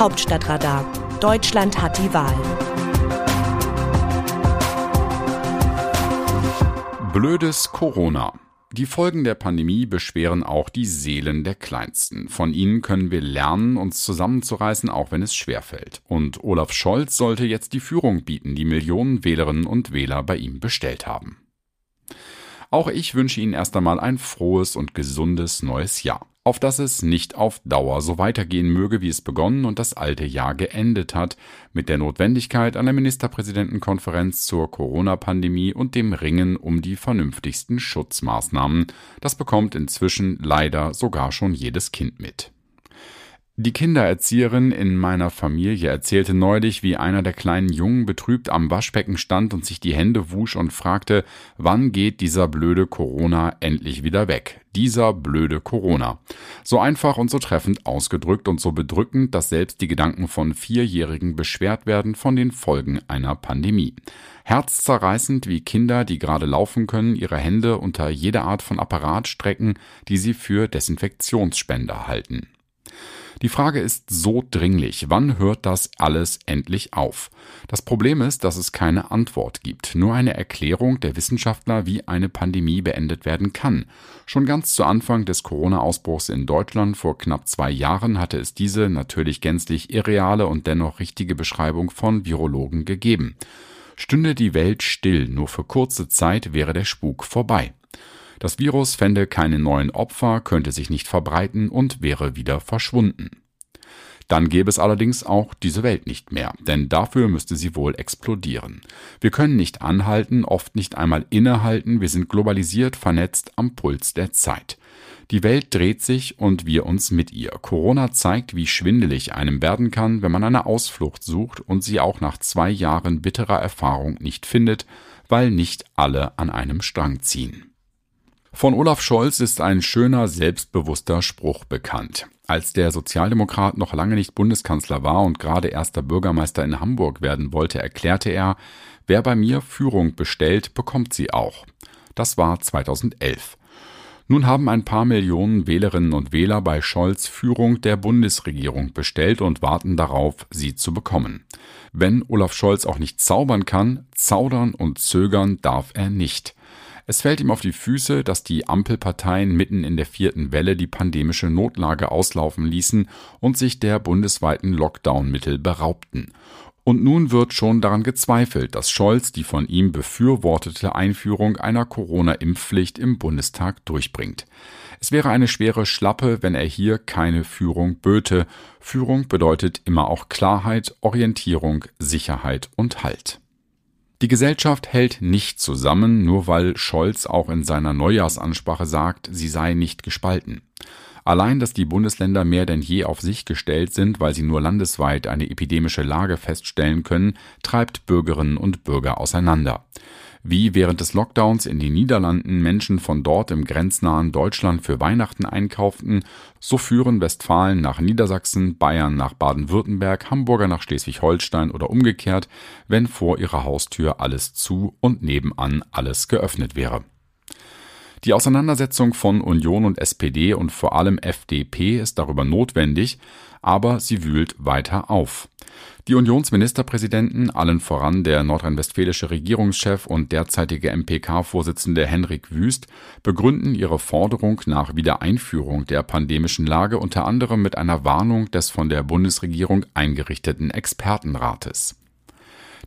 Hauptstadtradar. Deutschland hat die Wahl. Blödes Corona. Die Folgen der Pandemie beschweren auch die Seelen der Kleinsten. Von ihnen können wir lernen, uns zusammenzureißen, auch wenn es schwerfällt. Und Olaf Scholz sollte jetzt die Führung bieten, die Millionen Wählerinnen und Wähler bei ihm bestellt haben. Auch ich wünsche Ihnen erst einmal ein frohes und gesundes neues Jahr auf dass es nicht auf Dauer so weitergehen möge, wie es begonnen und das alte Jahr geendet hat, mit der Notwendigkeit einer Ministerpräsidentenkonferenz zur Corona-Pandemie und dem Ringen um die vernünftigsten Schutzmaßnahmen. Das bekommt inzwischen leider sogar schon jedes Kind mit. Die Kindererzieherin in meiner Familie erzählte neulich, wie einer der kleinen Jungen betrübt am Waschbecken stand und sich die Hände wusch und fragte, wann geht dieser blöde Corona endlich wieder weg? Dieser blöde Corona. So einfach und so treffend ausgedrückt und so bedrückend, dass selbst die Gedanken von Vierjährigen beschwert werden von den Folgen einer Pandemie. Herzzerreißend, wie Kinder, die gerade laufen können, ihre Hände unter jede Art von Apparat strecken, die sie für Desinfektionsspender halten. Die Frage ist so dringlich, wann hört das alles endlich auf? Das Problem ist, dass es keine Antwort gibt, nur eine Erklärung der Wissenschaftler, wie eine Pandemie beendet werden kann. Schon ganz zu Anfang des Corona-Ausbruchs in Deutschland vor knapp zwei Jahren hatte es diese natürlich gänzlich irreale und dennoch richtige Beschreibung von Virologen gegeben. Stünde die Welt still, nur für kurze Zeit wäre der Spuk vorbei. Das Virus fände keine neuen Opfer, könnte sich nicht verbreiten und wäre wieder verschwunden. Dann gäbe es allerdings auch diese Welt nicht mehr, denn dafür müsste sie wohl explodieren. Wir können nicht anhalten, oft nicht einmal innehalten, wir sind globalisiert, vernetzt am Puls der Zeit. Die Welt dreht sich und wir uns mit ihr. Corona zeigt, wie schwindelig einem werden kann, wenn man eine Ausflucht sucht und sie auch nach zwei Jahren bitterer Erfahrung nicht findet, weil nicht alle an einem Strang ziehen. Von Olaf Scholz ist ein schöner, selbstbewusster Spruch bekannt. Als der Sozialdemokrat noch lange nicht Bundeskanzler war und gerade erster Bürgermeister in Hamburg werden wollte, erklärte er, wer bei mir Führung bestellt, bekommt sie auch. Das war 2011. Nun haben ein paar Millionen Wählerinnen und Wähler bei Scholz Führung der Bundesregierung bestellt und warten darauf, sie zu bekommen. Wenn Olaf Scholz auch nicht zaubern kann, zaudern und zögern darf er nicht. Es fällt ihm auf die Füße, dass die Ampelparteien mitten in der vierten Welle die pandemische Notlage auslaufen ließen und sich der bundesweiten Lockdown-Mittel beraubten. Und nun wird schon daran gezweifelt, dass Scholz die von ihm befürwortete Einführung einer Corona-Impfpflicht im Bundestag durchbringt. Es wäre eine schwere Schlappe, wenn er hier keine Führung böte. Führung bedeutet immer auch Klarheit, Orientierung, Sicherheit und Halt. Die Gesellschaft hält nicht zusammen, nur weil Scholz auch in seiner Neujahrsansprache sagt, sie sei nicht gespalten. Allein, dass die Bundesländer mehr denn je auf sich gestellt sind, weil sie nur landesweit eine epidemische Lage feststellen können, treibt Bürgerinnen und Bürger auseinander wie während des Lockdowns in den Niederlanden Menschen von dort im grenznahen Deutschland für Weihnachten einkauften, so führen Westfalen nach Niedersachsen, Bayern nach Baden-Württemberg, Hamburger nach Schleswig-Holstein oder umgekehrt, wenn vor ihrer Haustür alles zu und nebenan alles geöffnet wäre. Die Auseinandersetzung von Union und SPD und vor allem FDP ist darüber notwendig, aber sie wühlt weiter auf. Die Unionsministerpräsidenten, allen voran der nordrhein-westfälische Regierungschef und derzeitige MPK-Vorsitzende Henrik Wüst, begründen ihre Forderung nach Wiedereinführung der pandemischen Lage unter anderem mit einer Warnung des von der Bundesregierung eingerichteten Expertenrates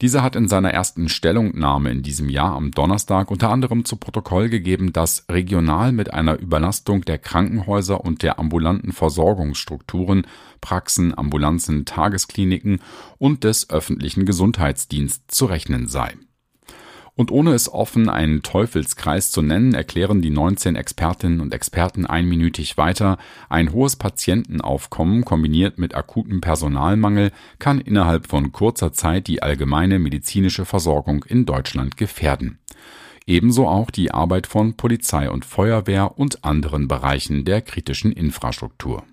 dieser hat in seiner ersten Stellungnahme in diesem Jahr am Donnerstag unter anderem zu Protokoll gegeben, dass regional mit einer Überlastung der Krankenhäuser und der ambulanten Versorgungsstrukturen, Praxen, Ambulanzen, Tageskliniken und des öffentlichen Gesundheitsdienstes zu rechnen sei und ohne es offen einen Teufelskreis zu nennen, erklären die 19 Expertinnen und Experten einminütig weiter, ein hohes Patientenaufkommen kombiniert mit akutem Personalmangel kann innerhalb von kurzer Zeit die allgemeine medizinische Versorgung in Deutschland gefährden. Ebenso auch die Arbeit von Polizei und Feuerwehr und anderen Bereichen der kritischen Infrastruktur.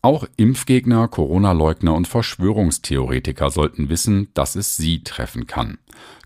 Auch Impfgegner, Corona-Leugner und Verschwörungstheoretiker sollten wissen, dass es sie treffen kann.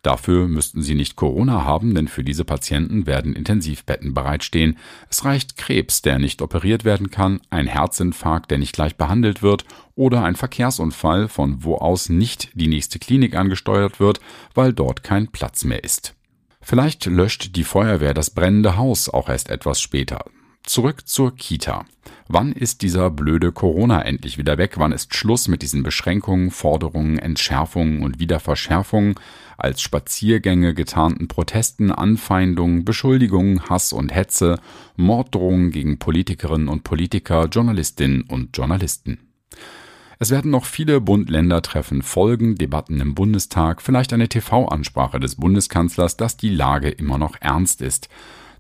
Dafür müssten sie nicht Corona haben, denn für diese Patienten werden Intensivbetten bereitstehen. Es reicht Krebs, der nicht operiert werden kann, ein Herzinfarkt, der nicht gleich behandelt wird oder ein Verkehrsunfall, von wo aus nicht die nächste Klinik angesteuert wird, weil dort kein Platz mehr ist. Vielleicht löscht die Feuerwehr das brennende Haus auch erst etwas später. Zurück zur Kita. Wann ist dieser blöde Corona endlich wieder weg? Wann ist Schluss mit diesen Beschränkungen, Forderungen, Entschärfungen und Wiederverschärfungen, als Spaziergänge getarnten Protesten, Anfeindungen, Beschuldigungen, Hass und Hetze, Morddrohungen gegen Politikerinnen und Politiker, Journalistinnen und Journalisten? Es werden noch viele Bund-Länder-Treffen folgen, Debatten im Bundestag, vielleicht eine TV-Ansprache des Bundeskanzlers, dass die Lage immer noch ernst ist.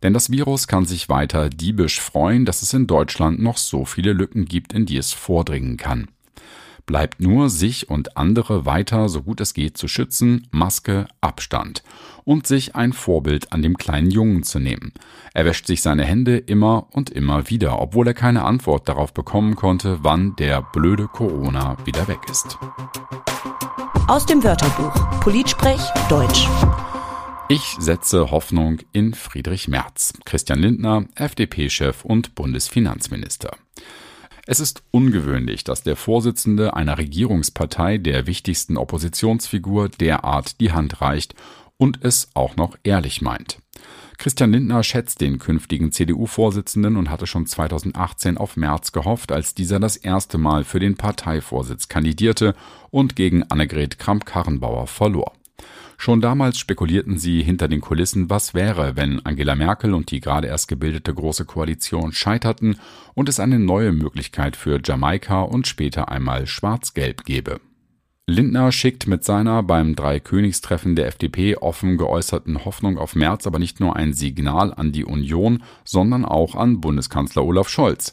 Denn das Virus kann sich weiter diebisch freuen, dass es in Deutschland noch so viele Lücken gibt, in die es vordringen kann. Bleibt nur, sich und andere weiter, so gut es geht, zu schützen, Maske, Abstand und sich ein Vorbild an dem kleinen Jungen zu nehmen. Er wäscht sich seine Hände immer und immer wieder, obwohl er keine Antwort darauf bekommen konnte, wann der blöde Corona wieder weg ist. Aus dem Wörterbuch Politsprech Deutsch. Ich setze Hoffnung in Friedrich Merz, Christian Lindner, FDP-Chef und Bundesfinanzminister. Es ist ungewöhnlich, dass der Vorsitzende einer Regierungspartei der wichtigsten Oppositionsfigur derart die Hand reicht und es auch noch ehrlich meint. Christian Lindner schätzt den künftigen CDU-Vorsitzenden und hatte schon 2018 auf Merz gehofft, als dieser das erste Mal für den Parteivorsitz kandidierte und gegen Annegret Kramp-Karrenbauer verlor. Schon damals spekulierten sie hinter den Kulissen, was wäre, wenn Angela Merkel und die gerade erst gebildete Große Koalition scheiterten und es eine neue Möglichkeit für Jamaika und später einmal Schwarz-Gelb gäbe. Lindner schickt mit seiner beim Dreikönigstreffen der FDP offen geäußerten Hoffnung auf März aber nicht nur ein Signal an die Union, sondern auch an Bundeskanzler Olaf Scholz.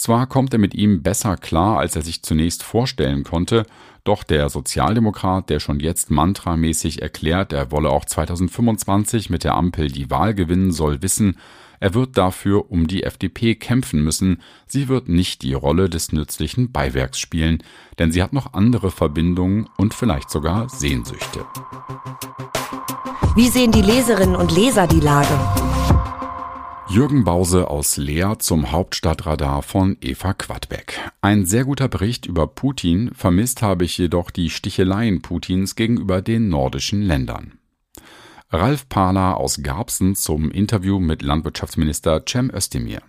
Zwar kommt er mit ihm besser klar, als er sich zunächst vorstellen konnte, doch der Sozialdemokrat, der schon jetzt mantramäßig erklärt, er wolle auch 2025 mit der Ampel die Wahl gewinnen, soll wissen, er wird dafür um die FDP kämpfen müssen, sie wird nicht die Rolle des nützlichen Beiwerks spielen, denn sie hat noch andere Verbindungen und vielleicht sogar Sehnsüchte. Wie sehen die Leserinnen und Leser die Lage? Jürgen Bause aus Leer zum Hauptstadtradar von Eva Quadbeck. Ein sehr guter Bericht über Putin, vermisst habe ich jedoch die Sticheleien Putins gegenüber den nordischen Ländern. Ralf Pahler aus Garbsen zum Interview mit Landwirtschaftsminister Cem Özdemir.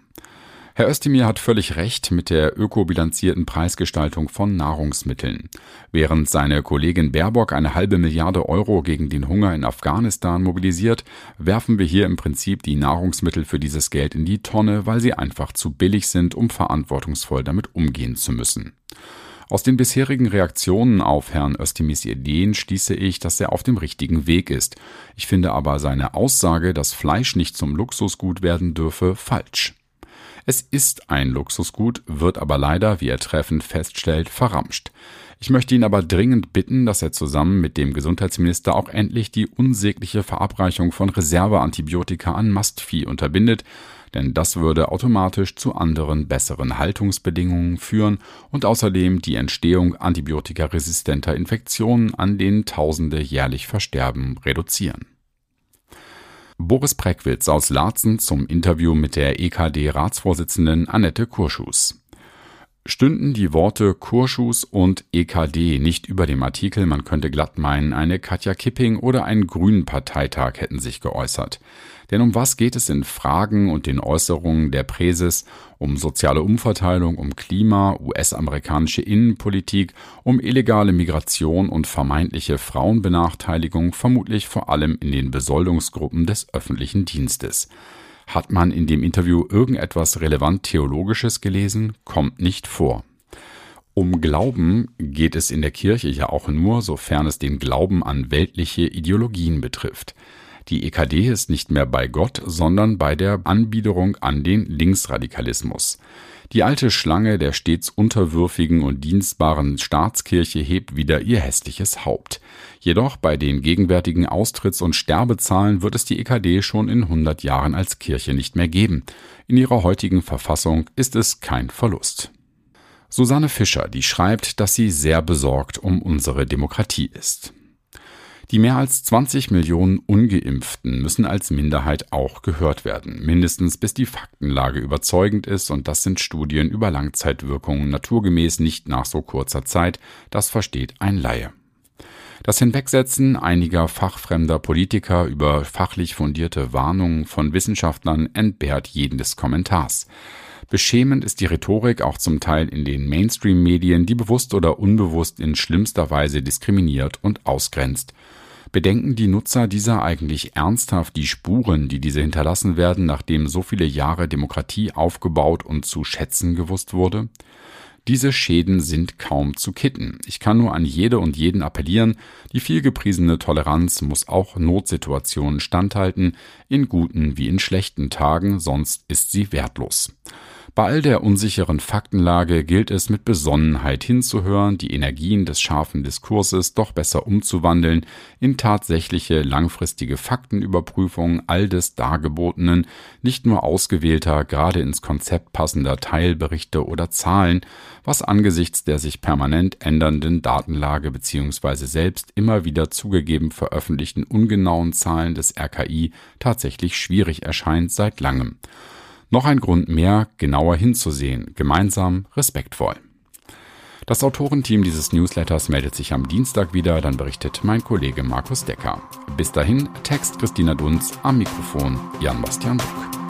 Herr Özdemir hat völlig recht mit der ökobilanzierten Preisgestaltung von Nahrungsmitteln. Während seine Kollegin Baerbock eine halbe Milliarde Euro gegen den Hunger in Afghanistan mobilisiert, werfen wir hier im Prinzip die Nahrungsmittel für dieses Geld in die Tonne, weil sie einfach zu billig sind, um verantwortungsvoll damit umgehen zu müssen. Aus den bisherigen Reaktionen auf Herrn Özdemirs Ideen schließe ich, dass er auf dem richtigen Weg ist. Ich finde aber seine Aussage, dass Fleisch nicht zum Luxusgut werden dürfe, falsch. Es ist ein Luxusgut, wird aber leider, wie er treffend feststellt, verramscht. Ich möchte ihn aber dringend bitten, dass er zusammen mit dem Gesundheitsminister auch endlich die unsägliche Verabreichung von Reserveantibiotika an Mastvieh unterbindet, denn das würde automatisch zu anderen besseren Haltungsbedingungen führen und außerdem die Entstehung antibiotikaresistenter Infektionen, an denen Tausende jährlich versterben, reduzieren. Boris Preckwitz aus Laatzen zum Interview mit der EKD-Ratsvorsitzenden Annette Kurschus. Stünden die Worte Kurschus und EKD nicht über dem Artikel, man könnte glatt meinen, eine Katja Kipping oder ein Grünen-Parteitag hätten sich geäußert. Denn um was geht es in Fragen und den Äußerungen der Präses? Um soziale Umverteilung, um Klima, US-amerikanische Innenpolitik, um illegale Migration und vermeintliche Frauenbenachteiligung, vermutlich vor allem in den Besoldungsgruppen des öffentlichen Dienstes. Hat man in dem Interview irgendetwas relevant Theologisches gelesen? Kommt nicht vor. Um Glauben geht es in der Kirche ja auch nur, sofern es den Glauben an weltliche Ideologien betrifft. Die EKD ist nicht mehr bei Gott, sondern bei der Anbiederung an den Linksradikalismus. Die alte Schlange der stets unterwürfigen und dienstbaren Staatskirche hebt wieder ihr hässliches Haupt. Jedoch bei den gegenwärtigen Austritts- und Sterbezahlen wird es die EKD schon in 100 Jahren als Kirche nicht mehr geben. In ihrer heutigen Verfassung ist es kein Verlust. Susanne Fischer, die schreibt, dass sie sehr besorgt um unsere Demokratie ist. Die mehr als 20 Millionen ungeimpften müssen als Minderheit auch gehört werden, mindestens bis die Faktenlage überzeugend ist, und das sind Studien über Langzeitwirkungen naturgemäß nicht nach so kurzer Zeit, das versteht ein Laie. Das Hinwegsetzen einiger fachfremder Politiker über fachlich fundierte Warnungen von Wissenschaftlern entbehrt jeden des Kommentars. Beschämend ist die Rhetorik auch zum Teil in den Mainstream-Medien, die bewusst oder unbewusst in schlimmster Weise diskriminiert und ausgrenzt. Bedenken die Nutzer dieser eigentlich ernsthaft die Spuren, die diese hinterlassen werden, nachdem so viele Jahre Demokratie aufgebaut und zu schätzen gewusst wurde? Diese Schäden sind kaum zu kitten. Ich kann nur an jede und jeden appellieren, die vielgepriesene Toleranz muss auch Notsituationen standhalten, in guten wie in schlechten Tagen, sonst ist sie wertlos. Bei all der unsicheren Faktenlage gilt es mit Besonnenheit hinzuhören, die Energien des scharfen Diskurses doch besser umzuwandeln in tatsächliche langfristige Faktenüberprüfung all des Dargebotenen, nicht nur ausgewählter, gerade ins Konzept passender Teilberichte oder Zahlen, was angesichts der sich permanent ändernden Datenlage bzw. selbst immer wieder zugegeben veröffentlichten ungenauen Zahlen des RKI tatsächlich schwierig erscheint seit langem. Noch ein Grund mehr, genauer hinzusehen, gemeinsam, respektvoll. Das Autorenteam dieses Newsletters meldet sich am Dienstag wieder, dann berichtet mein Kollege Markus Decker. Bis dahin, Text Christina Dunz, am Mikrofon Jan-Bastian Buck.